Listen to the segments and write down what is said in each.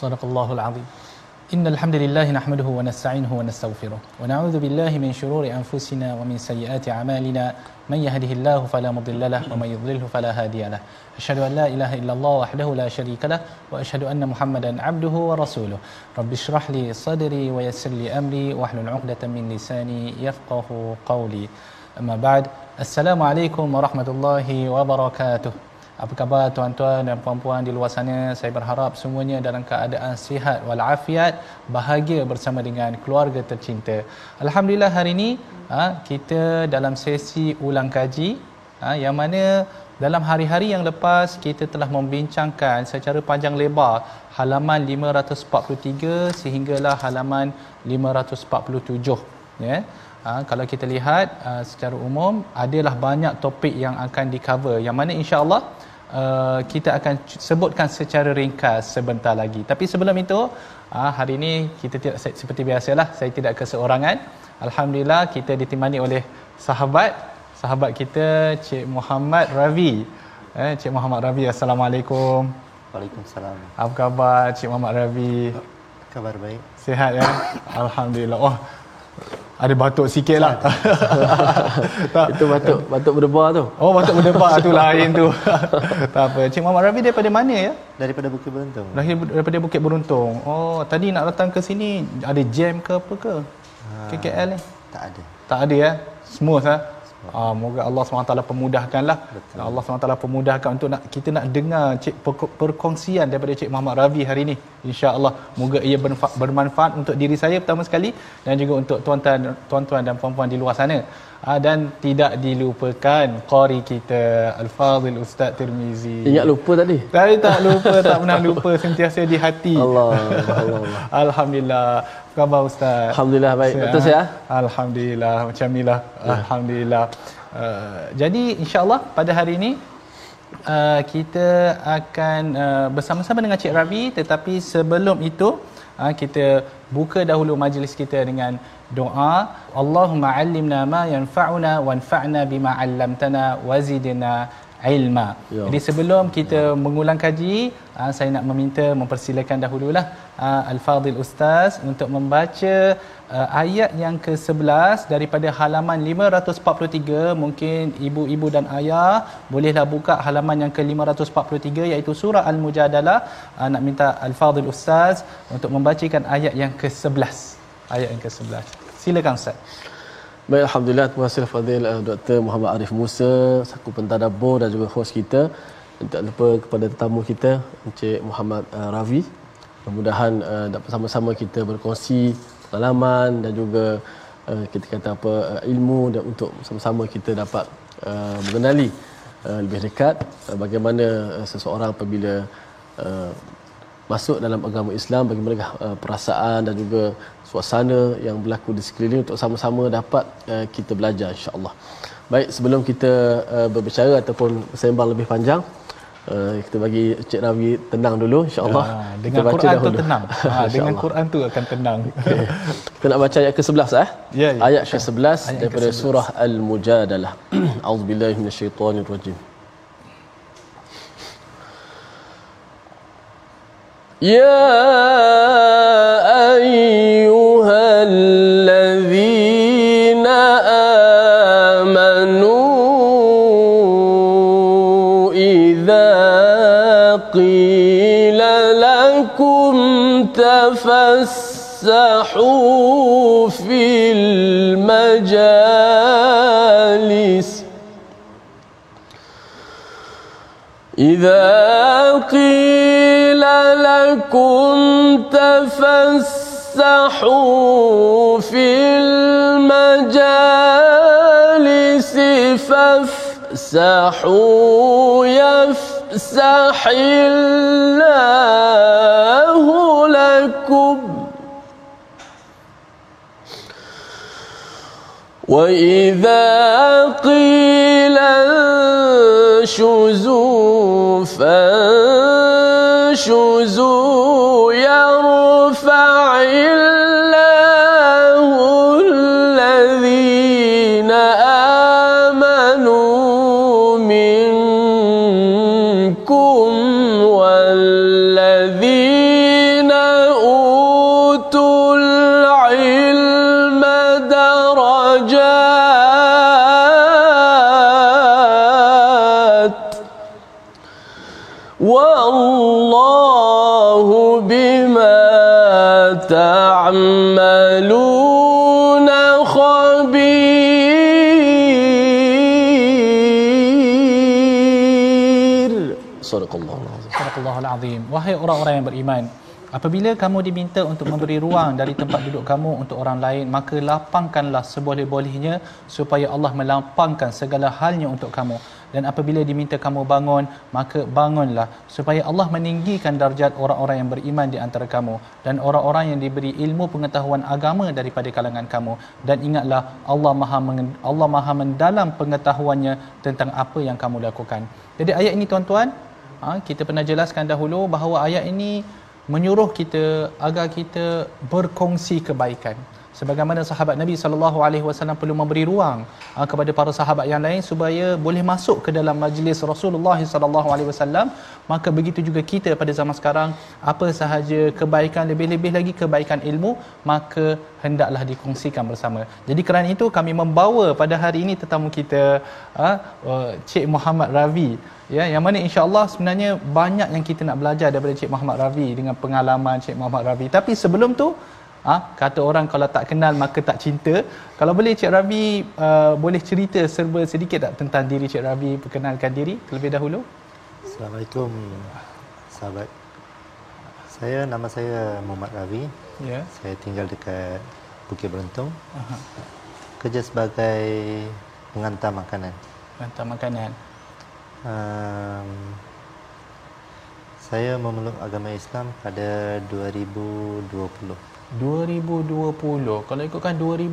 صدق الله العظيم. إن الحمد لله نحمده ونستعينه ونستغفره ونعوذ بالله من شرور أنفسنا ومن سيئات أعمالنا. من يهده الله فلا مضل له ومن يضلله فلا هادي له. أشهد أن لا إله إلا الله وحده لا شريك له وأشهد أن محمدا عبده ورسوله. رب اشرح لي صدري ويسر لي أمري واحلل عقدة من لساني يفقه قولي. Amma ba'd. Assalamualaikum warahmatullahi wabarakatuh. Apa khabar tuan-tuan dan puan-puan di luar sana? Saya berharap semuanya dalam keadaan sihat walafiat, bahagia bersama dengan keluarga tercinta. Alhamdulillah hari ini ha, kita dalam sesi ulang kaji ha, yang mana dalam hari-hari yang lepas kita telah membincangkan secara panjang lebar halaman 543 sehinggalah halaman 547. Ya. Yeah. Ha, kalau kita lihat uh, secara umum adalah banyak topik yang akan di cover yang mana insya-Allah uh, kita akan sebutkan secara ringkas sebentar lagi. Tapi sebelum itu, uh, hari ini kita tidak seperti biasalah saya tidak keseorangan. Alhamdulillah kita ditemani oleh sahabat sahabat kita Cik Muhammad Ravi. Eh Cik Muhammad Ravi, Assalamualaikum. Waalaikumsalam. Apa khabar Cik Muhammad Ravi? Kabar baik. Sihat ya? Alhamdulillah. Oh, ada batuk sikit lah. tak. Itu batuk batuk berdebar tu. Oh, batuk berdebar tu lain tu. tak apa. Cik Muhammad Rafi daripada mana ya? Daripada Bukit Beruntung. Daripada Bukit Beruntung. Oh, tadi nak datang ke sini ada jam ke apa ke? Ha, KKL ni? Tak ada. Tak ada ya? Smooth ha? Ah, moga Allah SWT pemudahkanlah. Betul. Allah SWT pemudahkan untuk nak kita nak dengar cik perkongsian daripada Cik Muhammad Ravi hari ini. Insya-Allah moga ia bermanfaat untuk diri saya pertama sekali dan juga untuk tuan-tuan tuan-tuan dan puan-puan di luar sana. Ah, dan tidak dilupakan qari kita Al-Fadhil Ustaz Tirmizi. Ingat lupa tadi? Saya tak lupa, tak pernah lupa sentiasa di hati. Allah, Allah. Alhamdulillah. Khabar Ustaz? Alhamdulillah baik. Betul saya? Alhamdulillah. Macam inilah. Ya. Alhamdulillah. Uh, jadi insyaAllah pada hari ini uh, kita akan uh, bersama-sama dengan Cik Rabi tetapi sebelum itu uh, kita buka dahulu majlis kita dengan doa Allahumma allimna ma yanfa'una wanfa'na bima 'allamtana wazidna ilma. Ya. Jadi sebelum kita ya. mengulang kaji, uh, saya nak meminta mempersilakan dahululah uh, Al-Fadhil Ustaz untuk membaca uh, ayat yang ke-11 daripada halaman 543. Mungkin ibu-ibu dan ayah bolehlah buka halaman yang ke-543 iaitu surah Al-Mujadalah. Uh, nak minta Al-Fadhil Ustaz untuk membacakan ayat yang ke-11. Ayat yang ke-11. Silakan Ustaz. Baik, Alhamdulillah. Terima kasih Fadil uh, Dr. Muhammad Arif Musa, saku pentadabbur dan juga host kita. Tak lupa kepada tetamu kita, Encik Muhammad uh, Ravi. Mudah-mudahan uh, dapat sama-sama kita berkongsi pengalaman dan juga uh, kita kata apa uh, ilmu dan untuk sama-sama kita dapat uh, mengenali uh, lebih dekat uh, bagaimana uh, seseorang apabila uh, masuk dalam agama Islam bagaimana uh, perasaan dan juga suasana yang berlaku di sekeliling untuk sama-sama dapat uh, kita belajar insya-Allah. Baik sebelum kita uh, berbicara ataupun sembang lebih panjang uh, kita bagi Cik Rawi tenang dulu insya-Allah. Ya, dengan kita Quran tu tenang. Ha, dengan Quran tu akan tenang. Okay. Kita nak baca ayat ke-11 eh? Ya, ya. Ayat ke-11 daripada ke-11. surah Al-Mujadalah. Auzubillahi minasyaitonirrajim. يا أيها الذين آمنوا إذا قيل لكم تفسحوا في المجالس إذا قيل لكم تفسحوا في المجالس فافسحوا يفسح الله لكم. وإذا قيل انشزوا فانشزوا azim. Wahai orang-orang yang beriman, apabila kamu diminta untuk memberi ruang dari tempat duduk kamu untuk orang lain, maka lapangkanlah seboleh-bolehnya supaya Allah melapangkan segala halnya untuk kamu. Dan apabila diminta kamu bangun, maka bangunlah supaya Allah meninggikan darjat orang-orang yang beriman di antara kamu dan orang-orang yang diberi ilmu pengetahuan agama daripada kalangan kamu. Dan ingatlah Allah Maha Allah Maha mendalam pengetahuannya tentang apa yang kamu lakukan. Jadi ayat ini tuan-tuan, Ha, kita pernah jelaskan dahulu bahawa ayat ini menyuruh kita agar kita berkongsi kebaikan. Sebagaimana sahabat Nabi sallallahu alaihi wasallam perlu memberi ruang ha, kepada para sahabat yang lain supaya boleh masuk ke dalam majlis Rasulullah sallallahu alaihi wasallam, maka begitu juga kita pada zaman sekarang apa sahaja kebaikan lebih-lebih lagi kebaikan ilmu maka hendaklah dikongsikan bersama. Jadi kerana itu kami membawa pada hari ini tetamu kita uh, Cik Muhammad Ravi. Ya yang mana insya-Allah sebenarnya banyak yang kita nak belajar daripada Cik Muhammad Ravi dengan pengalaman Cik Muhammad Ravi. Tapi sebelum tu ha, kata orang kalau tak kenal maka tak cinta kalau boleh Cik Ravi uh, boleh cerita serba sedikit tak tentang diri Cik Ravi perkenalkan diri terlebih dahulu Assalamualaikum sahabat. Saya nama saya Muhammad Ravi. ya Saya tinggal dekat Bukit Beruntung. Kerja sebagai pengantar makanan. hantar makanan Um, saya memeluk agama Islam pada 2020. 2020 kalau ikutkan 2020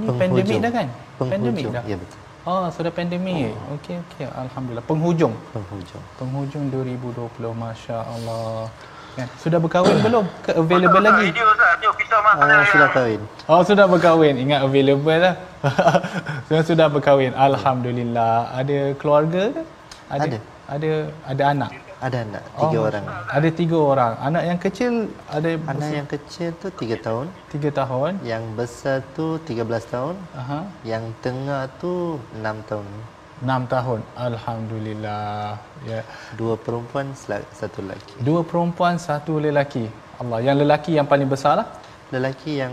ni Penghujung. pandemik dah kan? Penghujung. pandemik dah? Ya betul. oh sudah pandemik. Oh. okey okey. Alhamdulillah. Penghujung. Penghujung. penghujung 2020 masya-Allah. Kan? Sudah berkahwin belum? Ke available lagi? Uh, sudah kahwin. oh sudah berkahwin. Ingat available lah. Sudah sudah berkahwin. Alhamdulillah. Ada keluarga ke? Ada. ada ada anak Ada anak, tiga Oh, orang. ada tiga orang anak yang kecil ada Anak yang kecil tu tiga tahun. tiga tahun Yang besar tu 13 tahun. Aha. Yang tengah tu 6 tahun. enam tahun alhamdulillah ya Dua perempuan, satu lelaki. dua perempuan satu lelaki Allah yang lelaki yang paling besar lah Lelaki yang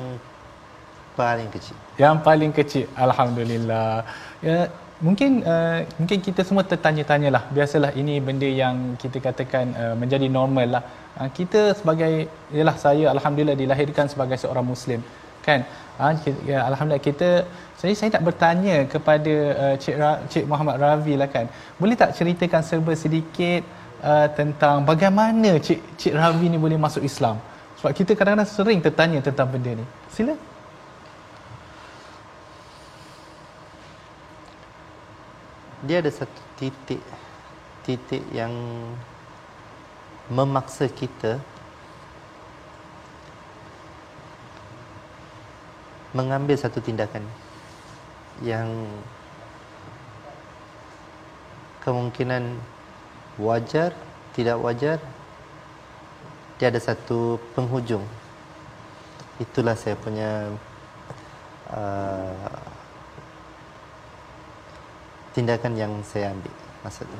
paling kecil. Yang paling kecil Alhamdulillah ya, Mungkin uh, mungkin kita semua tertanya-tanya lah. Biasalah ini benda yang kita katakan uh, menjadi normal lah. Uh, Kita sebagai Yalah saya Alhamdulillah dilahirkan sebagai seorang Muslim Kan? Uh, ya, Alhamdulillah kita Jadi saya nak bertanya kepada uh, Cik, Ra, Cik Muhammad Ravi lah kan? Boleh tak ceritakan serba sedikit uh, Tentang bagaimana Cik, Cik Ravi ni boleh masuk Islam? Sebab kita kadang-kadang sering tertanya tentang benda ni. Sila Dia ada satu titik titik yang memaksa kita mengambil satu tindakan yang kemungkinan wajar tidak wajar dia ada satu penghujung. Itulah saya punya uh, tindakan yang saya ambil masa tu.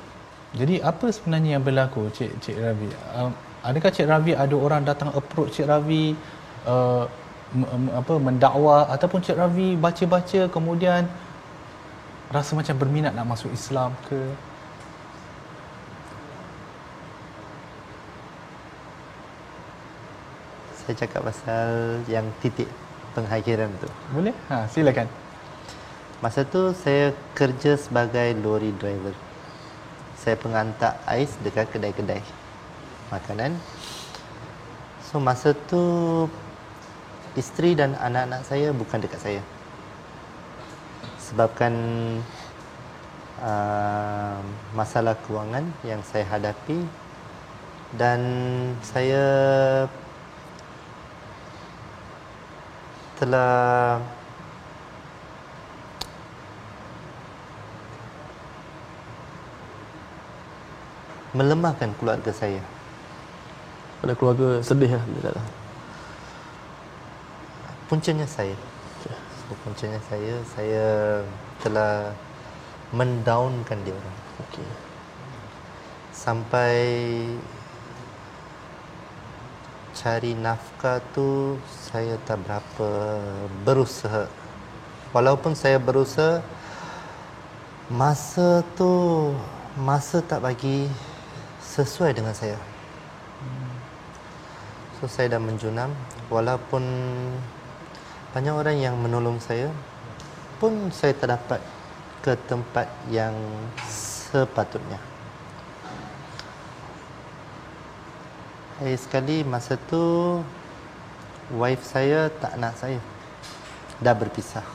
Jadi apa sebenarnya yang berlaku Cik Cik Rabi? Um, adakah Cik Ravi ada orang datang approach Cik Ravi uh, apa mendakwa ataupun Cik Ravi baca-baca kemudian rasa macam berminat nak masuk Islam ke? Saya cakap pasal yang titik pengakhiran tu. Boleh? Ha silakan masa tu saya kerja sebagai lori driver. Saya pengantar ais dekat kedai-kedai makanan. So masa tu isteri dan anak-anak saya bukan dekat saya. Sebabkan uh, masalah kewangan yang saya hadapi dan saya telah melemahkan keluarga saya. Pada keluarga sedih lah. Puncanya saya. So, puncanya saya, saya telah mendownkan dia orang. Okay. Sampai cari nafkah tu saya tak berapa berusaha. Walaupun saya berusaha, masa tu masa tak bagi sesuai dengan saya. So saya dah menjunam walaupun banyak orang yang menolong saya pun saya tak dapat ke tempat yang sepatutnya. Hari sekali masa tu wife saya tak nak saya. Dah berpisah.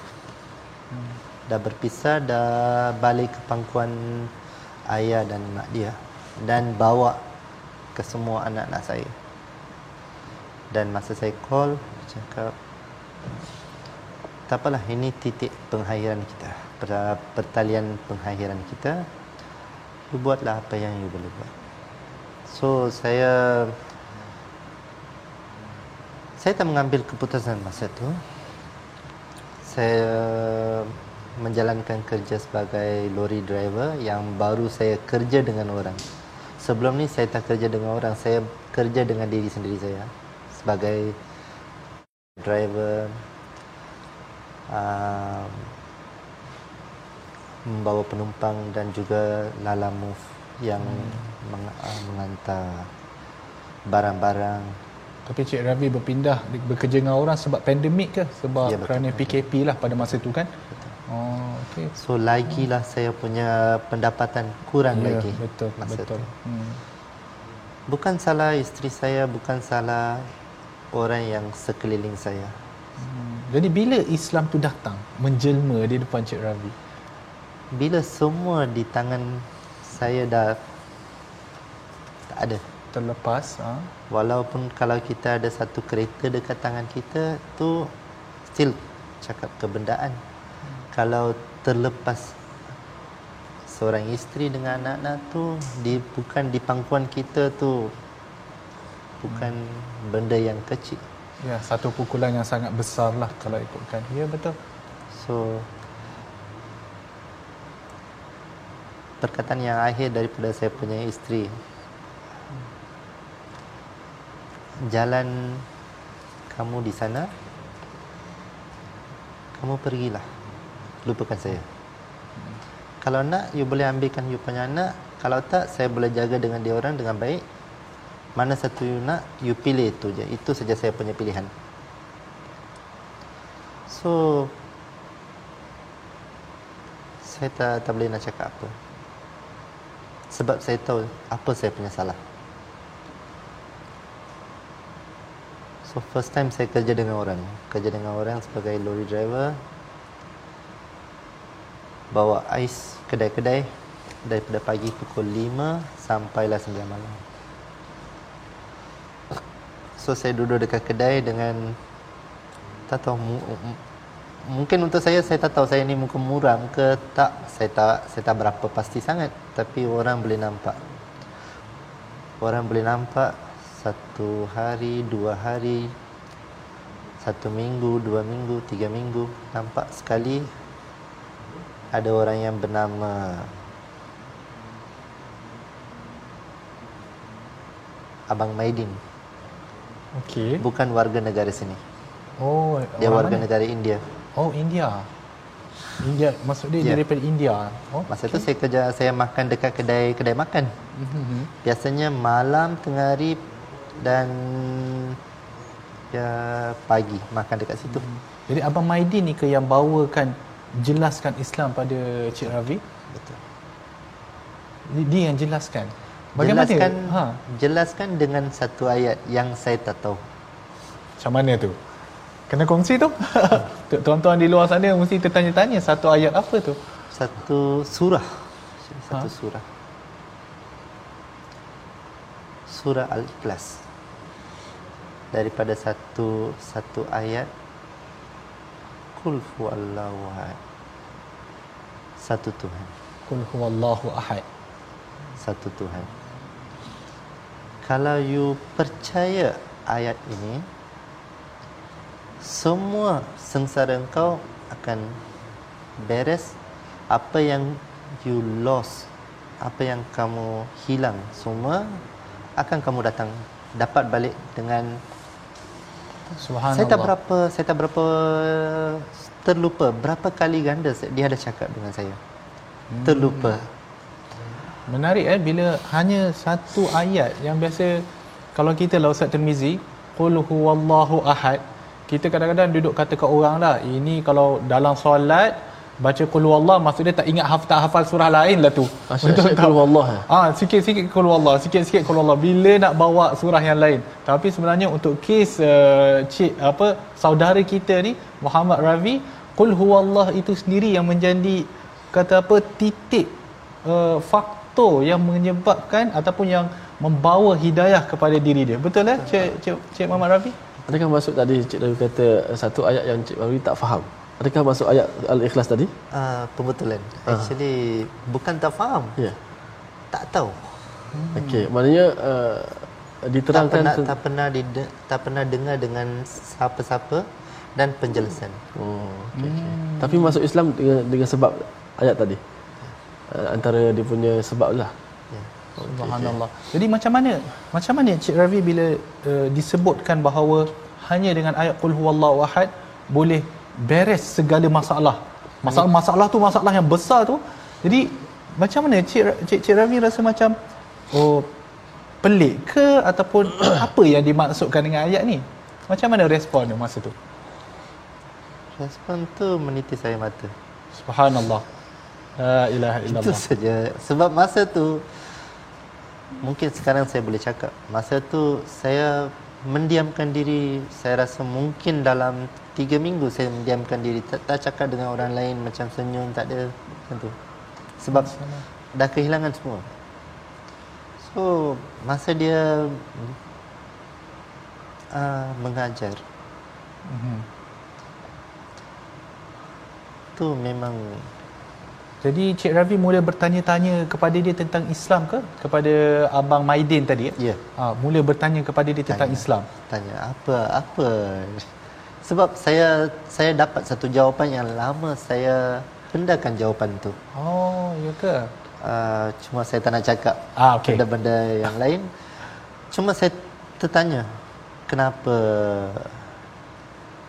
Dah berpisah dah balik ke pangkuan ayah dan mak dia dan bawa ke semua anak-anak saya. Dan masa saya call, cakap, tak apalah, ini titik pengakhiran kita. Pertalian pengakhiran kita. You buatlah apa yang you boleh buat. So, saya saya tak mengambil keputusan masa itu. Saya menjalankan kerja sebagai lori driver yang baru saya kerja dengan orang sebelum ni saya tak kerja dengan orang saya kerja dengan diri sendiri saya sebagai driver uh, membawa penumpang dan juga lala move yang hmm. meng, uh, mengantar barang-barang tapi Cik Ravi berpindah bekerja dengan orang sebab pandemik ke sebab ya, betul, kerana betul. PKP lah pada masa itu kan Oh, okay. So lagilah hmm. saya punya pendapatan kurang ya, lagi. Betul, masa betul. Hmm. Bukan salah isteri saya, bukan salah orang yang sekeliling saya. Hmm. Jadi bila Islam tu datang menjelma di depan Cik Ravi? Bila semua di tangan saya dah tak ada terlepas ha? walaupun kalau kita ada satu kereta dekat tangan kita tu still cakap kebendaan kalau terlepas seorang isteri dengan anak-anak tu di bukan di pangkuan kita tu bukan hmm. benda yang kecil. Ya, satu pukulan yang sangat besar lah kalau ikutkan. Ya, betul. So, perkataan yang akhir daripada saya punya isteri. Jalan kamu di sana, kamu pergilah lupakan saya. Kalau nak, you boleh ambilkan you punya anak. Kalau tak, saya boleh jaga dengan dia orang dengan baik. Mana satu you nak, you pilih itu je. Itu saja saya punya pilihan. So, saya tak, tak boleh nak cakap apa. Sebab saya tahu apa saya punya salah. So, first time saya kerja dengan orang. Kerja dengan orang sebagai lorry driver bawa ais kedai-kedai daripada pagi pukul 5 sampailah 9 malam. So saya duduk dekat kedai dengan tak tahu mungkin untuk saya saya tak tahu saya ni muka muram ke tak saya tak saya tak berapa pasti sangat tapi orang boleh nampak orang boleh nampak satu hari dua hari satu minggu dua minggu tiga minggu nampak sekali ada orang yang bernama Abang Maidin. Okey. Bukan warga negara sini. Oh, Dia orang warga mana? negara India. Oh, India. India maksud dia Ya. daripada India. Oh. Masa tu saya kerja saya makan dekat kedai kedai makan. Mhm. Biasanya malam tengah hari dan ya pagi makan dekat situ. Jadi Abang Maidin ni ke yang bawakan jelaskan Islam pada Cik Ravi? Betul. Dia yang jelaskan. Bagaimana? Jelaskan Ha, jelaskan dengan satu ayat yang saya tak tahu. macam mana tu? Kena kongsi tu. Tu- Tuan-tuan di luar sana mesti tertanya-tanya satu ayat apa tu? Satu surah. Satu Ha? surah. Surah Al-Ikhlas. Daripada satu satu ayat Qul huwallahu ahad. Satu Tuhan. Qul huwallahu ahad. Satu Tuhan. Kalau you percaya ayat ini, semua sengsara engkau akan beres. Apa yang you lost, apa yang kamu hilang, semua akan kamu datang dapat balik dengan Subhanallah. saya tak berapa saya tak berapa terlupa berapa kali ganda dia ada cakap dengan saya. Hmm. Terlupa. Menarik eh bila hanya satu ayat yang biasa kalau kita lah Ustaz Tirmizi qul huwallahu ahad kita kadang-kadang duduk kata kat orang lah ini kalau dalam solat baca qul huwallah maksud dia tak ingat haf tak hafal surah lain lah tu Asyik-asyik qul huwallah, eh? ah sikit-sikit qul huwallah sikit-sikit qul huwallah bila nak bawa surah yang lain tapi sebenarnya untuk kes uh, cik apa saudara kita ni Muhammad Ravi qul huwallah itu sendiri yang menjadi kata apa titik uh, faktor yang menyebabkan ataupun yang membawa hidayah kepada diri dia. Betul eh Cik Cik, Cik Muhammad Rafi? Adakah masuk tadi Cik Rawi kata satu ayat yang Cik Rawi tak faham? Adakah masuk ayat Al-Ikhlas tadi? Uh, pembetulan. Actually bukan tak faham, Ya. tak tahu. Okey, maknanya uh, Tak diterangkan pernah ten- tak pernah dide, tak pernah dengar dengan siapa-siapa dan penjelasan. Oh, okay, okay. Tapi masuk Islam dengan, dengan sebab ayat tadi. Uh, antara dia punya sebab lah. Ya. Subhanallah. Jadi macam mana? Macam mana Cik Ravi bila uh, disebutkan bahawa hanya dengan ayat qul huwallahu ahad boleh beres segala masalah. Masalah-masalah tu masalah yang besar tu. Jadi macam mana Cik Cik, Cik Ravi rasa macam oh pelik ke ataupun apa yang dimaksudkan dengan ayat ni? Macam mana respon dia masa tu? Respon tu menitis air mata. Subhanallah. La ilaha Itu illallah. saja. Sebab masa tu mungkin sekarang saya boleh cakap. Masa tu saya mendiamkan diri. Saya rasa mungkin dalam tiga minggu saya mendiamkan diri. Tak, tak cakap dengan orang lain macam senyum tak ada macam tu. Sebab dah kehilangan semua. So masa dia uh, mengajar Mhm. tu memang Jadi Cik Ravi mula bertanya-tanya kepada dia tentang Islam ke? Kepada Abang Maidin tadi? Ya. Ha, mula bertanya kepada dia tentang Tanya. Islam. tanya apa apa sebab saya saya dapat satu jawapan yang lama saya pendakan jawapan tu Oh, ya ke? uh, cuma saya tak nak cakap Ah, okey. benda-benda yang lain cuma saya tertanya kenapa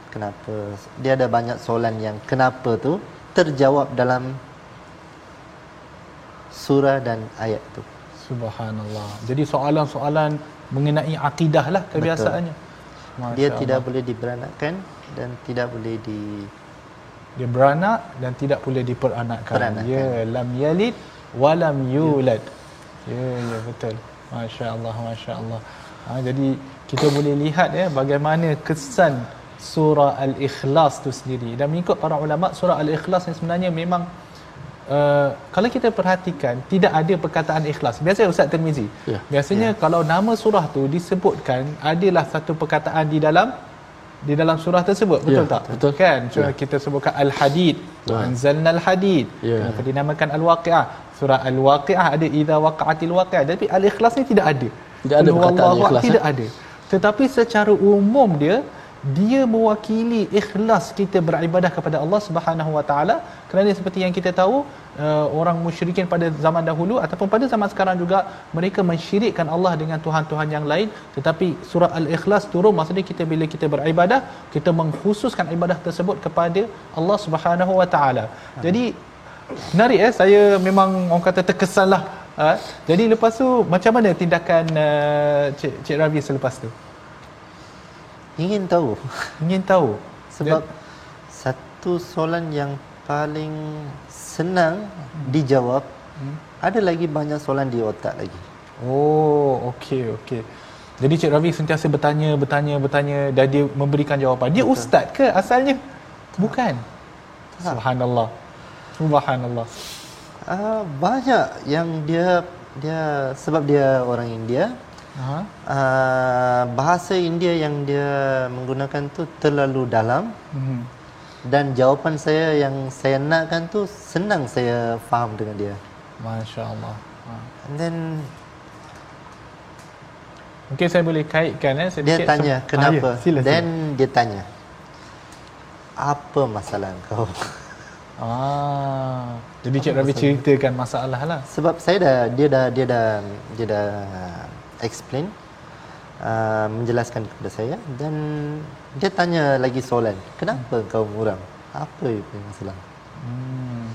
kenapa dia ada banyak soalan yang kenapa tu terjawab dalam surah dan ayat tu Subhanallah. Jadi soalan-soalan mengenai akidah lah kebiasaannya. Masya dia Allah. tidak boleh diberanakkan dan tidak boleh di dia beranak dan tidak boleh diperanakkan. Peranakkan. Ya, lam yalid wa lam yulad. Ya, ya betul. Masya-Allah, masya-Allah. Ha, jadi kita boleh lihat ya bagaimana kesan surah Al-Ikhlas tu sendiri. Dan mengikut para ulama surah Al-Ikhlas ni sebenarnya memang Uh, kalau kita perhatikan tidak ada perkataan ikhlas. Biasa Ustaz Tirmizi. Ya. Biasanya kalau nama surah tu disebutkan adalah satu perkataan di dalam di dalam surah tersebut. Betul Ya, tak? betul. Kan? Surah kita sebutkan Al-Hadid. Ya. Anzalna Al-Hadid. Ya. Kenapa dinamakan Al-Waqi'ah? Surah Al-Waqi'ah ada idza waqa'atil waqi'ah. Tapi Al-Ikhlas ni tidak ada. Tidak ada perkataan ikhlas, Tidak eh? ada. Tetapi secara umum dia dia mewakili ikhlas kita beribadah kepada Allah Subhanahu Wa Taala kerana seperti yang kita tahu uh, orang musyrikin pada zaman dahulu ataupun pada zaman sekarang juga mereka mensyirikkan Allah dengan tuhan-tuhan yang lain. Tetapi surah al-ikhlas turun maksudnya kita bila kita beribadah kita mengkhususkan ibadah tersebut kepada Allah Subhanahu Wa Taala. Jadi menarik eh? Saya memang orang kata terkesan lah uh, jadi lepas tu macam mana tindakan uh, Cik, Cik Ravi selepas tu Ingin tahu. ingin tahu Sebab satu soalan yang paling senang dijawab, ada lagi banyak soalan di otak lagi. Oh, okey, okey. Jadi Cik Ravi sentiasa bertanya, bertanya, bertanya dan dia memberikan jawapan. Dia ustaz ke asalnya? Bukan. Subhanallah. Subhanallah. Uh, banyak yang dia dia sebab dia orang India, Uh, bahasa India yang dia menggunakan tu terlalu dalam Hmm. dan jawapan saya yang saya nakkan tu senang saya faham dengan dia. Masya-Allah. Ha. And then Mungkin saya boleh kaitkan eh dia tanya sem- kenapa? Ah, ya. Sila, Then sila. dia tanya apa masalah kau? Ah. Jadi Cik Ravi ceritakan masalah lah. Sebab saya dah dia dah dia dah dia dah explain uh, menjelaskan kepada saya dan dia tanya lagi soalan. Kenapa kau muram? Apa yang masalah? Hmm.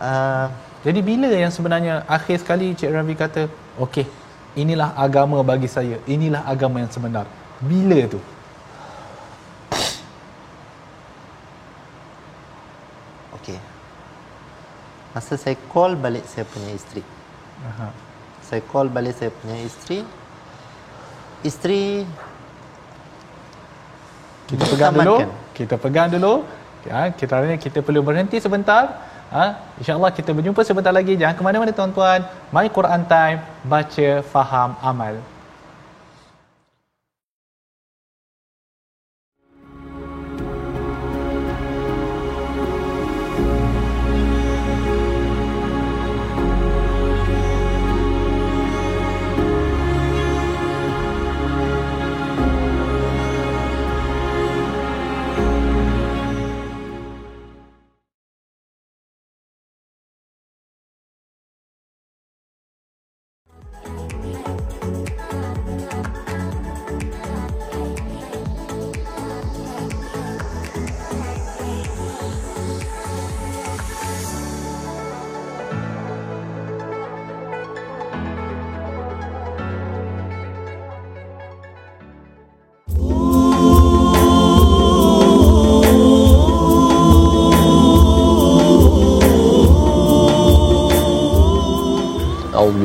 Uh, Jadi bila yang sebenarnya akhir sekali Cik Ravi kata, okey, inilah agama bagi saya. Inilah agama yang sebenar. Bila tu? okay. Masa saya call balik saya punya isteri. Aha. Saya call balik saya punya isteri. Isteri Kita pegang dulu. Tamatkan. Kita pegang dulu. Ya, kita hari ni kita perlu berhenti sebentar. Ha, InsyaAllah kita berjumpa sebentar lagi. Jangan ke mana-mana tuan-tuan. My Quran Time. Baca, faham, amal.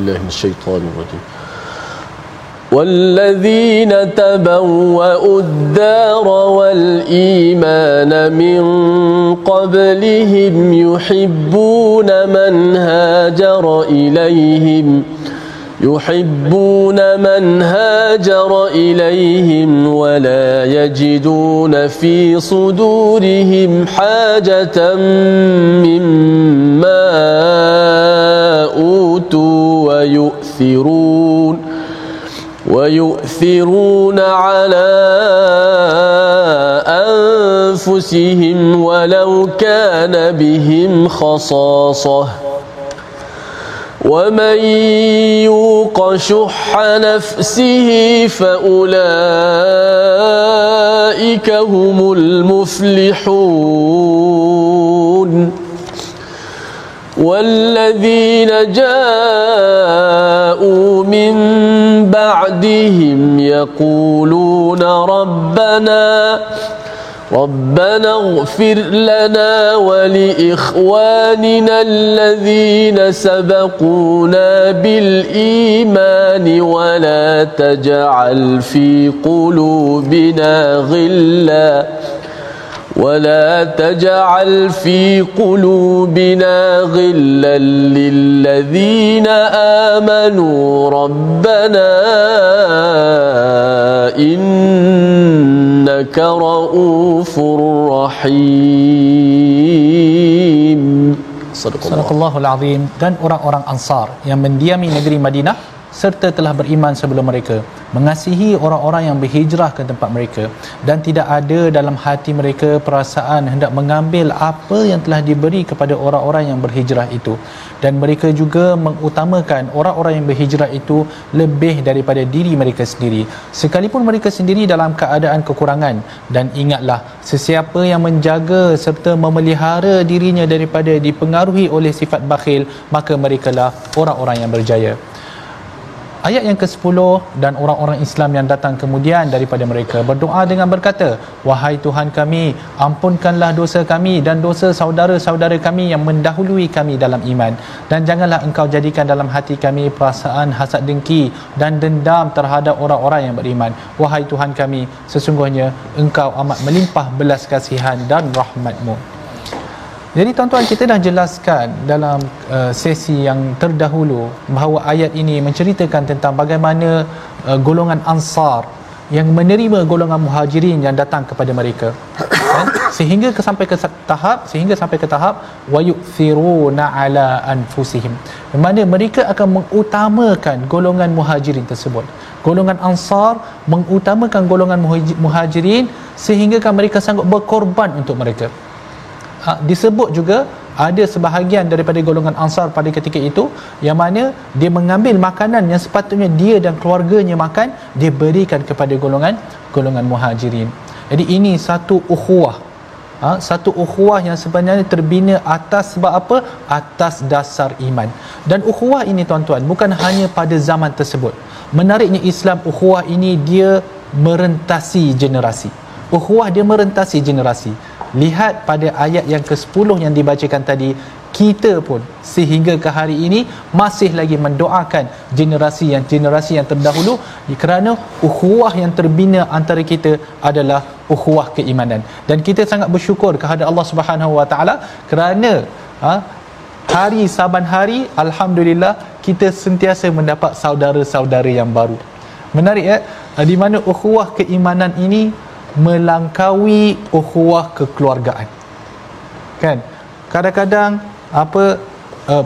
بالله من الشيطان الرجيم. والذين تبوأوا الدار والإيمان من قبلهم يحبون من هاجر إليهم يحبون من هاجر إليهم ولا يجدون في صدورهم حاجة مما أوتوا ويؤثرون ويؤثرون على أنفسهم ولو كان بهم خصاصة ومن يوق شح نفسه فأولئك هم المفلحون. والذين جاءوا من بعدهم يقولون ربنا ربنا اغفر لنا ولإخواننا الذين سبقونا بالإيمان ولا تجعل في قلوبنا غلا ولا تجعل في قلوبنا غلا للذين آمنوا ربنا إنك رؤوف رحيم صدق الله Sadaqallahul Azim dan orang-orang Ansar yang mendiami negeri Madinah serta telah beriman sebelum mereka mengasihi orang-orang yang berhijrah ke tempat mereka dan tidak ada dalam hati mereka perasaan hendak mengambil apa yang telah diberi kepada orang-orang yang berhijrah itu. Dan mereka juga mengutamakan orang-orang yang berhijrah itu lebih daripada diri mereka sendiri. Sekalipun mereka sendiri dalam keadaan kekurangan dan ingatlah sesiapa yang menjaga serta memelihara dirinya daripada dipengaruhi oleh sifat bakhil maka merekalah orang-orang yang berjaya ayat yang ke-10 dan orang-orang Islam yang datang kemudian daripada mereka berdoa dengan berkata wahai Tuhan kami ampunkanlah dosa kami dan dosa saudara-saudara kami yang mendahului kami dalam iman. Dan janganlah engkau jadikan dalam hati kami perasaan hasad dengki dan dendam terhadap orang-orang yang beriman. Wahai Tuhan kami sesungguhnya engkau amat melimpah belas kasihan dan rahmatmu jadi tuan-tuan kita dah jelaskan dalam uh, sesi yang terdahulu bahawa ayat ini menceritakan tentang bagaimana uh, golongan ansar yang menerima golongan muhajirin yang datang kepada mereka. Kan? sehingga ke sampai ke tahap sehingga sampai ke tahap wayuthiruna ala anfusihim. Di mana mereka akan mengutamakan golongan muhajirin tersebut. Golongan ansar mengutamakan golongan muhajirin sehingga mereka sanggup berkorban untuk mereka disebut juga ada sebahagian daripada golongan ansar pada ketika itu yang mana dia mengambil makanan yang sepatutnya dia dan keluarganya makan dia berikan kepada golongan golongan muhajirin. Jadi ini satu ukhuwah. Ha, satu ukhuwah yang sebenarnya terbina atas sebab apa? Atas dasar iman. Dan ukhuwah ini tuan-tuan bukan hanya pada zaman tersebut. Menariknya Islam ukhuwah ini dia merentasi generasi. Ukhuwah dia merentasi generasi lihat pada ayat yang ke-10 yang dibacakan tadi. Kita pun sehingga ke hari ini masih lagi mendoakan generasi yang generasi yang terdahulu kerana ukhuwah yang terbina antara kita adalah ukhuwah keimanan. Dan kita sangat bersyukur kepada Allah Subhanahu Wa Taala kerana ha, hari saban hari alhamdulillah kita sentiasa mendapat saudara-saudara yang baru. Menarik ya di mana ukhuwah keimanan ini melangkaui ukhuwah kekeluargaan. Kan? Kadang-kadang apa uh,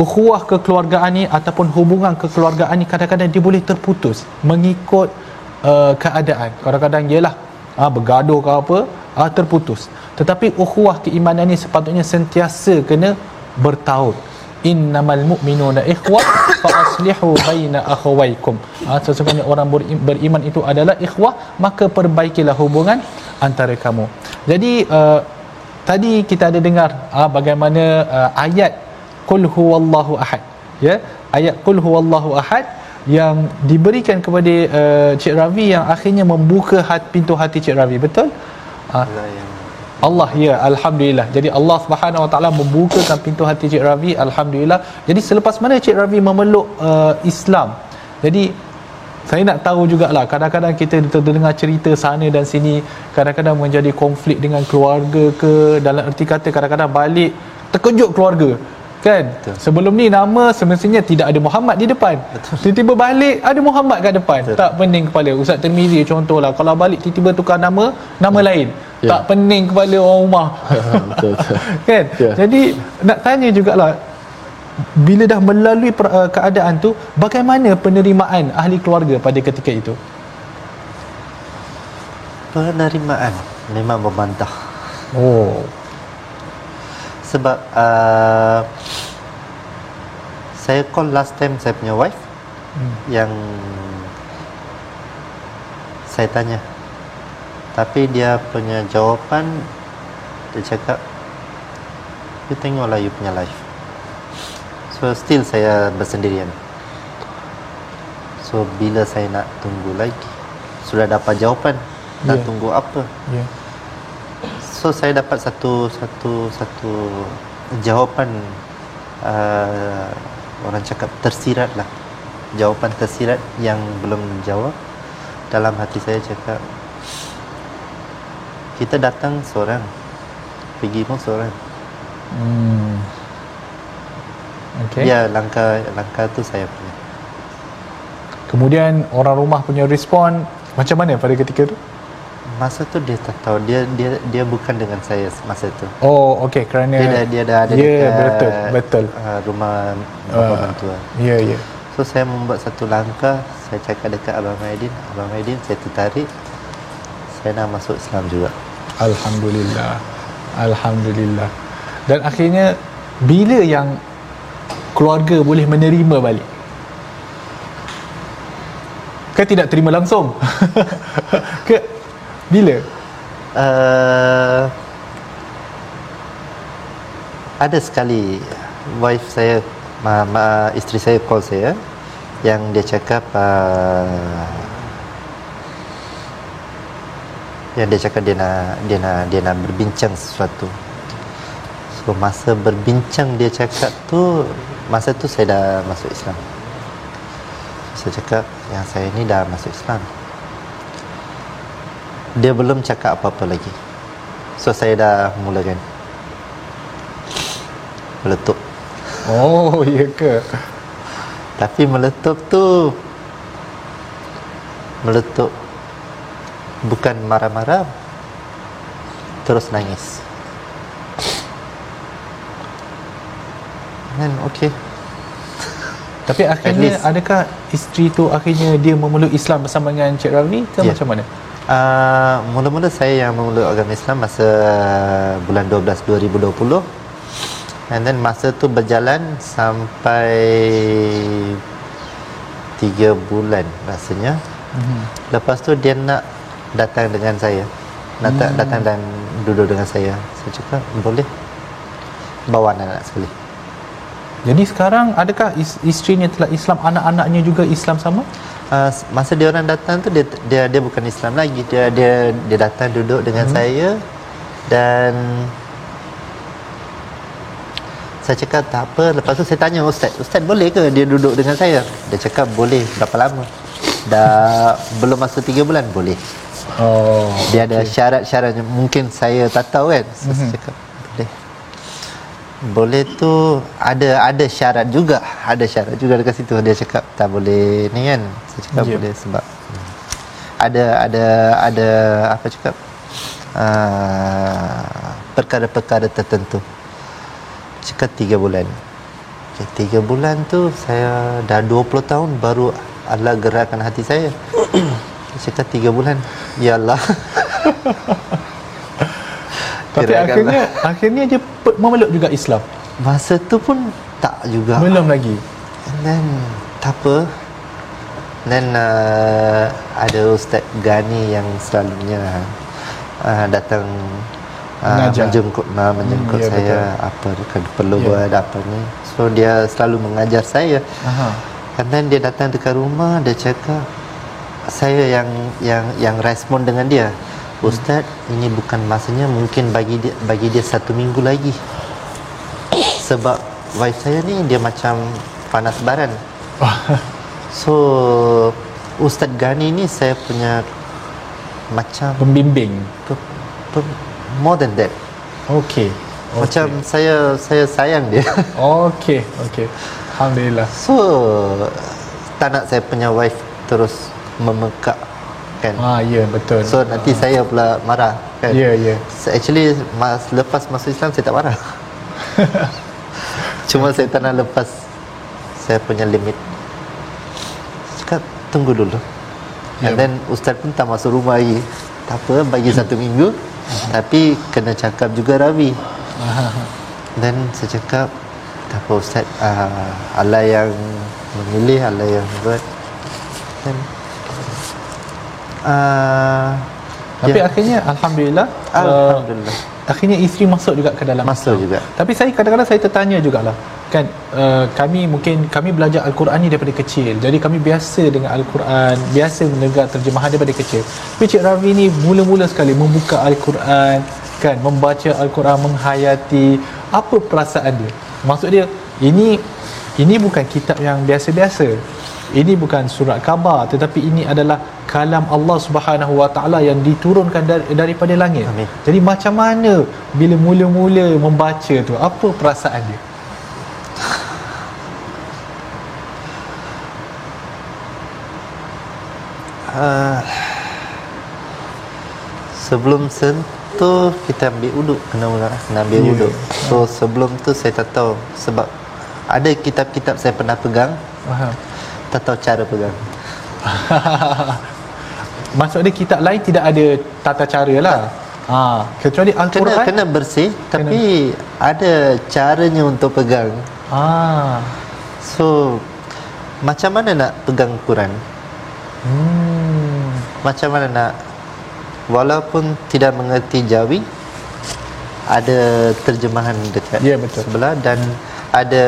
ukhuwah kekeluargaan ni ataupun hubungan kekeluargaan ni kadang-kadang dia boleh terputus mengikut uh, keadaan. Kadang-kadang ialah uh, bergaduh ke apa uh, terputus. Tetapi ukhuwah keimanan ni sepatutnya sentiasa kena bertaut innamal mu'minuna ikhwah fa aslihu baina akhawaykum. Ha, sesungguhnya orang beriman itu adalah ikhwah maka perbaikilah hubungan antara kamu. Jadi uh, tadi kita ada dengar uh, bagaimana uh, ayat qul huwallahu ahad. Ya ayat qul huwallahu ahad yang diberikan kepada uh, Cik Ravi yang akhirnya membuka hati, pintu hati Cik Ravi. Betul? Uh, Allah ya alhamdulillah. Jadi Allah Subhanahu Wa Taala membukakan pintu hati Cik Ravi alhamdulillah. Jadi selepas mana Cik Ravi memeluk uh, Islam. Jadi saya nak tahu jugalah kadang-kadang kita terdengar cerita sana dan sini kadang-kadang menjadi konflik dengan keluarga ke dalam erti kata kadang-kadang balik terkejut keluarga kan Betul. sebelum ni nama semestinya tidak ada Muhammad di depan tiba-tiba balik ada Muhammad kat depan Betul. tak pening kepala Ustaz Tirmizi contohlah kalau balik tiba-tiba tukar nama nama Betul. lain ya. tak pening kepala orang rumah Betul. kan ya. jadi nak tanya jugalah bila dah melalui per, uh, keadaan tu bagaimana penerimaan ahli keluarga pada ketika itu penerimaan memang membantah oh sebab uh, saya call last time saya punya wife hmm. yang saya tanya. Tapi dia punya jawapan dia cakap you tengoklah you punya life. So still saya bersendirian. So bila saya nak tunggu lagi sudah dapat jawapan nak yeah. tunggu apa? Yeah so saya dapat satu satu satu jawapan uh, orang cakap tersirat lah. Jawapan tersirat yang belum menjawab. Dalam hati saya cakap kita datang seorang pergi pun seorang. Hmm. okay. ya langkah langkah tu saya punya. Kemudian orang rumah punya respon macam mana pada ketika tu masa tu dia tak tahu dia dia dia bukan dengan saya masa tu oh okey kerana dia dah dia dah ada yeah, dekat betul betul uh, rumah uh, mentua ya yeah, ya yeah. So saya membuat satu langkah Saya cakap dekat Abang Maidin Abang Maidin saya tertarik Saya nak masuk Islam juga Alhamdulillah. Alhamdulillah. Dan akhirnya bila yang keluarga boleh menerima balik? Kan tidak terima langsung. Ke bila? uh, Ada sekali Wife saya ma, ma, Isteri saya call saya Yang dia cakap uh, Yang dia cakap dia nak Dia nak, dia nak berbincang sesuatu. So masa berbincang dia cakap tu Masa tu saya dah masuk Islam. Saya cakap Yang saya ni dah masuk Islam Dia belum cakap apa-apa lagi So saya dah mulakan Meletup Oh, ya ke? Tapi meletup tu Meletup Bukan marah-marah Terus nangis Dan okey Tapi akhirnya least. adakah isteri tu akhirnya dia memeluk Islam bersama dengan Cik Ravi ke Ya. macam mana? Uh, Mula-mula saya yang memeluk agama Islam Masa bulan 12 2020 And then masa tu berjalan Sampai Tiga bulan rasanya Mhm. Lepas tu dia nak datang dengan saya nak hmm. datang dan duduk dengan saya Saya cakap boleh Bawa anak-anak sekali Jadi sekarang adakah is- isterinya telah Islam, anak-anaknya juga Islam sama? Uh, Masa dia orang datang tu dia dia dia bukan Islam lagi. Dia dia dia datang duduk dengan hmm. saya Dan saya cakap tak apa. Lepas tu saya tanya Ustaz Ustaz boleh ke dia duduk dengan saya? Dia cakap boleh. Berapa lama? Dah belum masuk 3 bulan Boleh. Oh. Dia ada syarat-syaratnya Mungkin saya tak tahu kan. So, Saya cakap boleh tu Ada ada syarat juga. Ada syarat juga dekat situ. Dia cakap tak boleh ni kan? Saya cakap yeah. boleh sebab. Ada ada ada Apa cakap? Uh, Perkara-perkara tertentu. Cakap 3 bulan. Okay, 3 bulan tu Saya dah 20 tahun Baru Allah gerakkan hati saya. Cakap 3 bulan. Ya Allah Tapi Kirakan akhirnya akhirnya dia memeluk juga Islam. Masa tu pun tak juga Belum lagi. And then Tak apa Then uh, Ada Ustaz Gani yang selalunya uh, Datang uh. Menjemput, uh, menjemput Hmm, ya, saya Apa perlu buat apa ni So dia selalu mengajar saya Aha. And then dia datang dekat rumah Dia cakap Saya yang Yang yang respon dengan dia Ustaz Ini bukan masanya Mungkin bagi dia Bagi dia satu minggu lagi Sebab Wife saya ni Dia macam Panas baran So Ustaz Gani ni Saya punya Macam Pembimbing. pe- pe- More than that Okey. Macam saya Saya sayang dia Okey, okey. Alhamdulillah. So Tak nak saya punya wife Terus Memekak Kan Ah, ya betul. So nanti saya pula marah kan? Ya, ya. So, actually mas, lepas masuk Islam saya tak marah. Cuma saya tak nak lepas saya punya limit. Cakap tunggu dulu. Ya. And then ustaz pun tak masuk rumah lagi. Tak apa bagi satu minggu. Tapi kena cakap juga Rabi. Then saya cakap tak apa ustaz uh, Allah yang memilih Allah yang buat. Then uh, Tapi ya. akhirnya alhamdulillah Alhamdulillah. Uh, akhirnya isteri masuk juga ke dalam Masuk Islam. juga. Tapi saya kadang-kadang saya tertanya jugalah. Kan uh, kami mungkin kami belajar al-Quran ni daripada kecil. Jadi kami biasa dengan al-Quran, biasa mendengar terjemahan daripada kecil. Tapi Cik Ravi ni mula-mula sekali membuka al-Quran, kan membaca al-Quran menghayati apa perasaan dia. Maksud dia ini ini bukan kitab yang biasa-biasa. Ini bukan surat khabar tetapi ini adalah kalam Allah Subhanahu Wa Taala yang diturunkan dari, daripada langit. Amin. Jadi macam mana bila mula-mula membaca tu apa perasaan dia? Uh, sebelum sentuh kita ambil uduk kena kena ambil yeah. uduk. So sebelum tu saya tak tahu sebab ada kitab-kitab saya pernah pegang Faham. Tak tahu cara pegang. Maksud dia kitab lain tidak ada tata cara lah. Ha, kecuali Kena Al-Quran. kena bersih tapi ada caranya untuk pegang. Ah. So macam mana nak pegang Quran? Hmm. Macam mana nak walaupun tidak mengerti Jawi ada terjemahan dekat Ya, betul. sebelah dan ada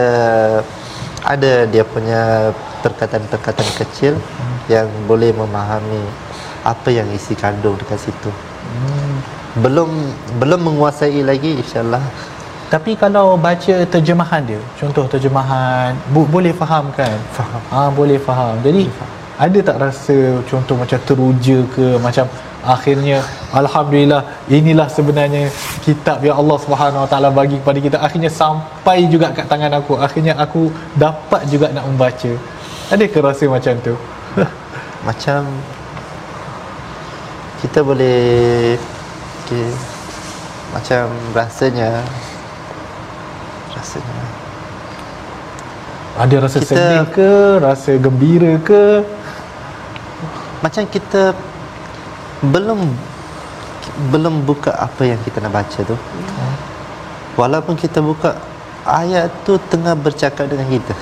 ada dia punya perkataan-perkataan kecil yang boleh memahami apa yang isi kandung dekat situ. Belum belum menguasai lagi insyaallah. Tapi kalau baca terjemahan dia, contoh terjemahan, bu- boleh faham kan? Faham. Ah, boleh faham. Jadi ada tak rasa contoh macam teruja ke macam akhirnya alhamdulillah inilah sebenarnya kitab yang Allah Subhanahu Wa Taala bagi kepada kita akhirnya sampai juga kat tangan aku akhirnya aku dapat juga nak membaca ada ke rasa macam tu? Macam kita boleh okay, macam rasanya rasanya. Ada rasa Kita- sedih ke rasa gembira ke? Macam kita belum belum buka apa yang kita nak baca tu. Walaupun kita buka ayat tu tengah bercakap dengan kita.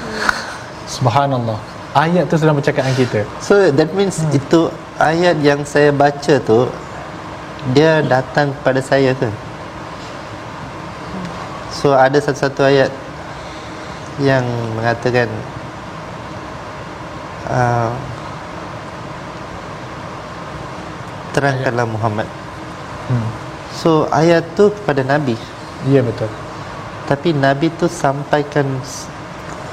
Subhanallah ayat tu sedang bercakap dengan kita. So that means hmm. itu ayat yang saya baca tu dia datang kepada saya ke? So ada satu-satu ayat yang mengatakan uh, terangkanlah Muhammad. Hmm. so ayat tu kepada Nabi. Ya betul. Tapi Nabi tu sampaikan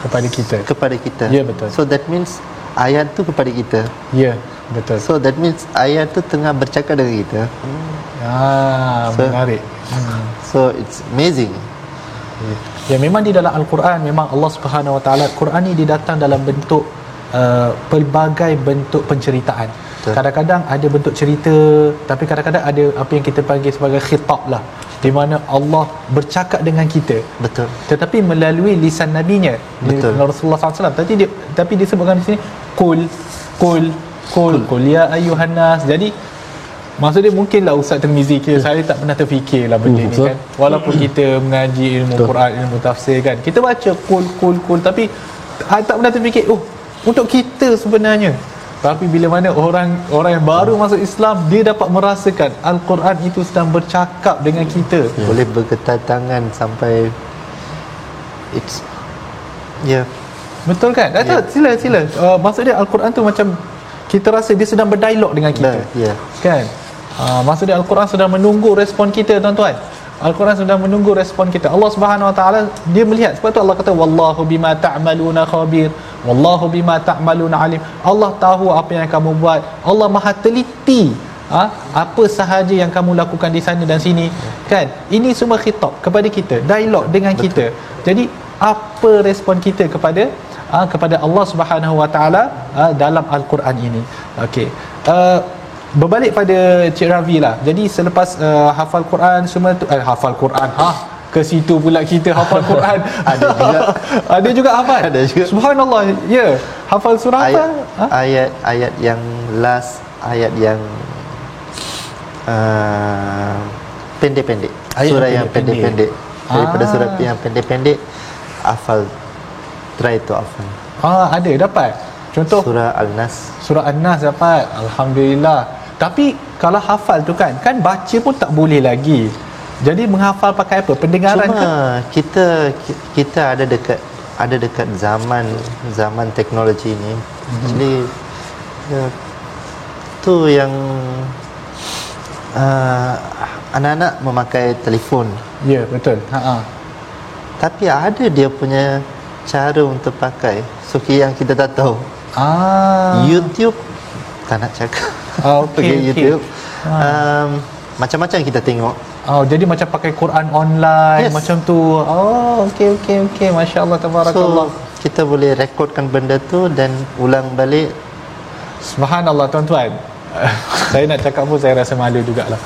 kepada kita. Kepada kita. Ya, betul. so that means ayat tu kepada kita. Ya betul. So that means ayat tu tengah bercakap dengan kita. Ah So- menarik. Hmm. so it's amazing. Ya. Memang di dalam Al-Quran memang Allah Subhanahu Wa Taala Quran ni dia datang dalam bentuk uh, pelbagai bentuk penceritaan. Betul. Kadang-kadang ada bentuk cerita tapi kadang-kadang ada apa yang kita panggil sebagai khitab lah di mana Allah bercakap dengan kita. Betul. Tetapi melalui lisan nabinya Di- Betul. Rasulullah SAW tadi dia tapi disebutkan di sini kul kul kul kul ya ayuhan nas jadi maksud dia mungkinlah Ustaz Tirmizi kira saya tak pernah terfikir lah benda Hmm, ni kan. Walaupun kita mengaji ilmu Betul. Quran ilmu tafsir kan kita baca kul kul kul tapi ah, tak pernah terfikir oh untuk kita sebenarnya tapi bila mana orang orang yang baru masuk Islam dia dapat merasakan Al-Quran itu sedang bercakap dengan kita boleh bergetar tangan sampai it's ya yeah. Betul kan? Tak Ya. yeah. sila sila. Uh, maksud dia Al-Quran tu macam kita rasa dia sedang berdialog dengan kita. ya Kan? Uh, maksud dia Al-Quran sedang menunggu respon kita tuan-tuan. Al-Quran sedang menunggu respon kita. Allah Subhanahu Wa Taala dia melihat. Sebab tu Allah kata wallahu bima ta'maluna khabir. Wallahu bima ta'maluna alim. Allah tahu apa yang kamu buat. Allah Maha teliti. Ha? apa sahaja yang kamu lakukan di sana dan sini kan ini semua khitab kepada kita dialog dengan Betul. kita jadi apa respon kita kepada uh, kepada Allah Subhanahu Wa Taala uh, dalam al-Quran ini okey uh, berbalik pada Cik Ravi lah jadi selepas uh, hafal Quran semua tu eh, hafal Quran ha ke situ pula kita hafal Quran Ada juga. ada juga hafal Ada juga. subhanallah ya yeah. hafal surah apa ayat ha? ayat ayat yang last ayat yang uh, pendek-pendek Ayat surah yang pendek-pendek. daripada Ah. surah yang pendek-pendek hafal try to hafal ah ada dapat contoh surah al-nas Surah An-Nas dapat Alhamdulillah Tapi kalau hafal tu kan Kan baca pun tak boleh lagi Jadi menghafal pakai apa? Pendengaran cuma kan? kita ki- kita ada dekat ada dekat zaman zaman teknologi ni Mhm. jadi ya, tu yang uh, anak-anak memakai telefon Ya betul ha. Tapi ada dia punya cara untuk pakai. So yang kita tak tahu. Ah, YouTube tak nak cakap. Ah, Pergi okey. YouTube. Ah. Um, macam-macam kita tengok. Oh, jadi macam pakai Quran online Yes. macam tu. Oh, okey okey okey. Masya-Allah tabarakallah. So kita boleh rekodkan benda tu dan ulang balik. Subhanallah tuan-tuan. saya nak cakap pun saya rasa malu jugalah.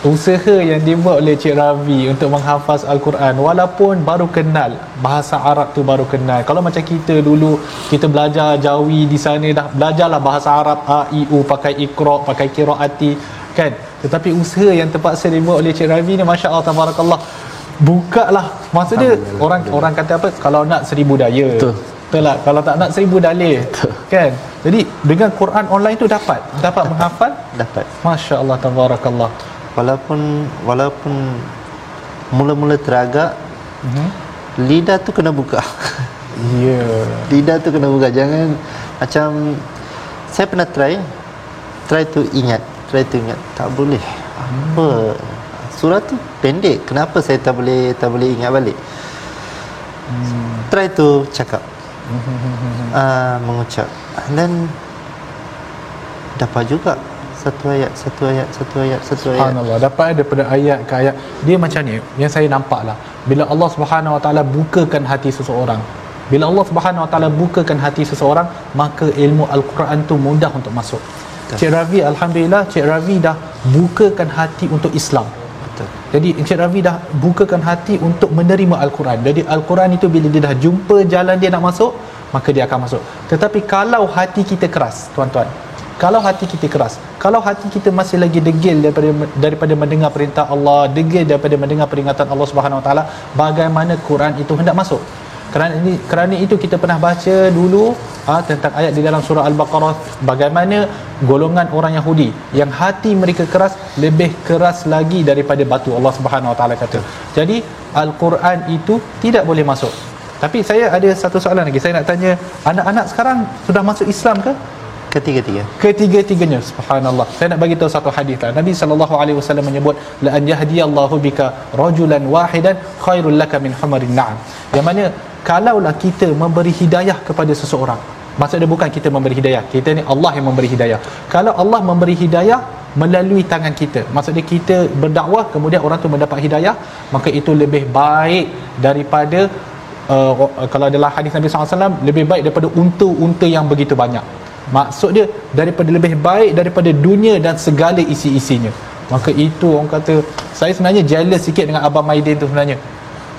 usaha yang dibuat oleh Cik Ravi untuk menghafaz Al-Quran walaupun baru kenal bahasa Arab tu baru kenal kalau macam kita dulu kita belajar jawi di sana dah belajarlah bahasa Arab A, I, U pakai ikra pakai kiraati kan tetapi usaha yang terpaksa dibuat oleh Cik Ravi ni Masya Allah Tabarakallah. Buka lah maksudnya orang orang kata apa? Kalau nak seribu daya. Betul. Betul lah kalau tak nak seribu dalil. Kan? Jadi dengan Quran online tu dapat. Dapat menghafal? Dapat. Masya Allah Tabarakallah. Walaupun walaupun mula-mula teragak Mhm. lidah tu kena buka. Ya. Yeah. lidah tu kena buka. Jangan macam saya pernah try try tu ingat try tu ingat tak boleh. Apa? Surah tu pendek. Kenapa saya tak boleh tak boleh ingat balik? Try tu cakap. Uh, mengucap. Then dapat juga. Satu ayat satu ayat satu ayat satu ayat. Subhanallah. Dapat daripada ayat ke ayat. Dia macam ni. Yang saya nampak lah. Bila Allah Subhanahu Wa Taala bukakan hati seseorang bila Allah Subhanahu Wa Taala bukakan hati seseorang maka ilmu al-Quran tu mudah untuk masuk Cik Ravi alhamdulillah Cik Ravi dah bukakan hati untuk Islam betul jadi Encik Ravi dah bukakan hati untuk menerima Al-Quran. Jadi Al-Quran itu bila dia dah jumpa jalan dia nak masuk, maka dia akan masuk. Tetapi kalau hati kita keras, tuan-tuan. Kalau hati kita keras, kalau hati kita masih lagi degil daripada daripada mendengar perintah Allah, degil daripada mendengar peringatan Allah Subhanahu Wa Taala, bagaimana Quran itu hendak masuk? Kerana ini kerana itu kita pernah baca dulu ha, tentang ayat di dalam surah Al-Baqarah bagaimana golongan orang Yahudi yang hati mereka keras lebih keras lagi daripada batu Allah Subhanahu Wa Taala kata. Jadi Al-Quran itu tidak boleh masuk. Tapi saya ada satu soalan lagi. Saya nak tanya anak-anak sekarang sudah masuk Islam ke? Ketiga-tiga Ketiga-tiganya subhanallah. Saya nak bagi tahu satu hadis lah. Nabi sallallahu alaihi wasallam menyebut la an yahdiyallahu bika rajulan wahidan khairul laka min humarin na'am. Yang mana kalaulah kita memberi hidayah kepada seseorang. Maksudnya bukan kita memberi hidayah. Kita ni Allah yang memberi hidayah. Kalau Allah memberi hidayah melalui tangan kita. Maksudnya kita berdakwah kemudian orang tu mendapat hidayah, maka itu lebih baik daripada uh, kalau adalah hadis Nabi SAW lebih baik daripada unta-unta yang begitu banyak maksud dia daripada lebih baik daripada dunia dan segala isi-isinya maka itu orang kata saya sebenarnya jealous sikit dengan Abang Maidin tu sebenarnya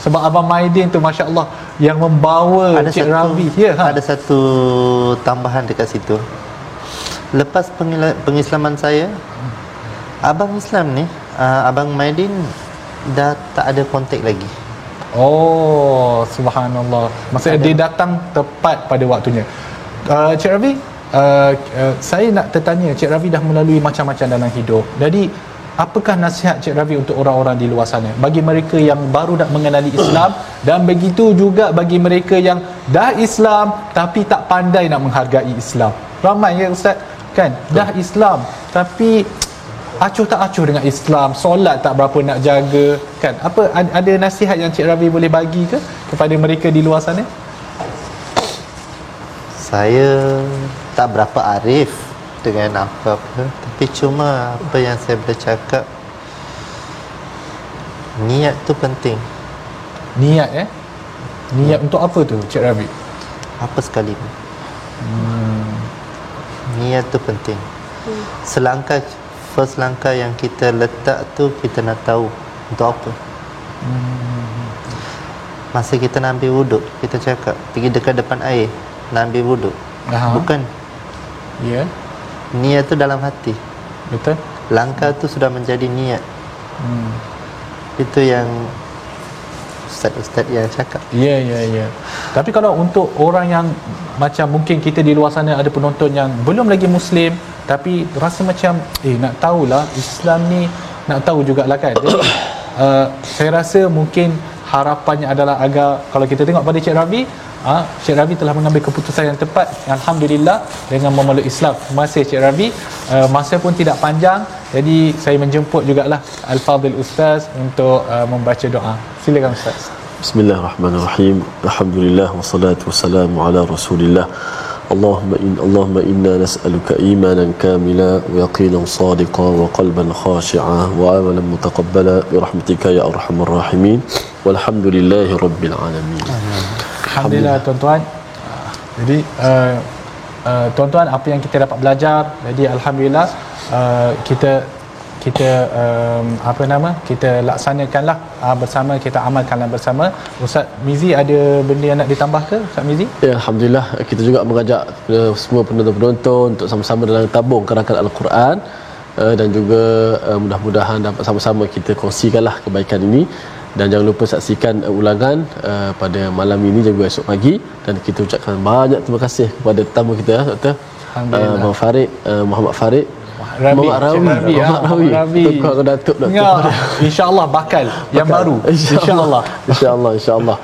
sebab Abang Maidin tu Masya Allah yang membawa ada Cik satu Ravi ya, ha. ada satu tambahan dekat situ lepas pengila- pengislaman saya abang Islam ni uh, abang Maidin dah tak ada kontak lagi Oh, subhanallah. Maksudnya dia datang tepat pada waktunya. Uh, Cik Ravi, uh, uh, saya nak tertanya, Cik Ravi dah melalui macam-macam dalam hidup. Jadi, apakah nasihat Cik Ravi untuk orang-orang di luar sana? Bagi mereka yang baru nak mengenali Islam dan begitu juga bagi mereka yang dah Islam tapi tak pandai nak menghargai Islam. Ramai ya Ustaz? Kan? Dah Islam tapi acuh tak acuh dengan Islam solat tak berapa nak jaga kan apa ad- ada nasihat yang Cik Ravi boleh bagi ke kepada mereka di luar sana saya tak berapa arif dengan apa-apa tapi cuma apa yang saya boleh cakap niat tu penting. Niat eh? Niat untuk apa tu Cik Ravi apa sekali pun. Niat tu penting. Selangkah first langkah yang kita letak tu kita nak tahu untuk apa. Masa kita nak ambil wuduk kita cakap pergi dekat depan air nak ambil wuduk. Aha. bukan ya. Niat tu dalam hati. Betul. Langkah tu sudah menjadi niat. Hmm. itu yang ustaz-ustaz yang cakap. Ya ya ya. Tapi kalau untuk orang yang macam mungkin kita di luar sana ada penonton yang belum lagi muslim tapi rasa macam eh nak tahulah Islam ni nak tahu jugalah kan? Jadi uh, saya rasa mungkin harapannya adalah agar kalau kita tengok pada Cik Ravi uh, Cik Ravi telah mengambil keputusan yang tepat Alhamdulillah dengan memeluk Islam terima kasih Cik Ravi uh, masa pun tidak panjang jadi saya menjemput jugalah Al-Fadhil Ustaz untuk uh, membaca doa silakan Ustaz Bismillahirrahmanirrahim. Alhamdulillah wassalatu wassalamu ala Rasulillah. اللهم إن اللهم إنا نسألك إيمانا كاملا ويقينا صادقا وقلبا خاشعا وعملا متقبلا برحمتك يا أرحم الراحمين والحمد لله رب العالمين Alhamdulillah tuan-tuan. Jadi uh, uh, tuan-tuan apa yang kita dapat belajar? Jadi alhamdulillah uh, kita kita um, apa nama? Kita laksanakanlah uh, bersama kita amalkanlah bersama. Ustaz Mizi ada benda yang nak ditambah ke Ustaz Mizi? Ya, Alhamdulillah. Kita juga mengajak uh, semua penonton-penonton untuk sama-sama dalam tabung kerangka Al-Quran. Uh, dan juga uh, mudah-mudahan dapat sama-sama kita kongsikanlah kebaikan ini dan jangan lupa saksikan uh, ulangan uh, pada malam ini juga esok pagi dan kita ucapkan banyak terima kasih kepada tetamu kita ya, Dr. Uh, Muhammad Farid uh, Muhammad Farid Rabi, Muhammad Rawi, Rabi, ya, Muhammad Rawi. Rabi. Tukar ke Datuk, Datuk. Ya, insya-Allah bakal, yang baru. Insya-Allah. InsyaAllah, insyaAllah.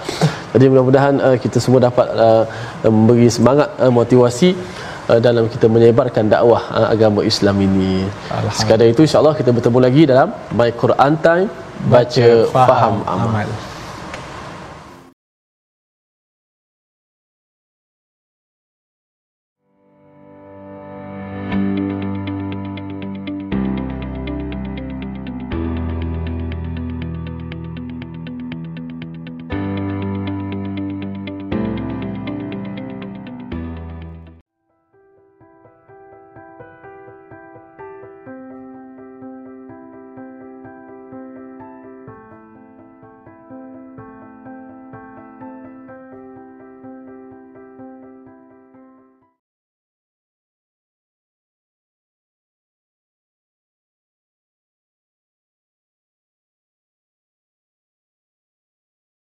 Jadi mudah-mudahan uh, kita semua dapat uh, memberi semangat, uh, motivasi uh, dalam kita menyebarkan dakwah uh, agama Islam ini. Sekadar itu insyaAllah kita bertemu lagi dalam My Quran Time, baca, faham, amal.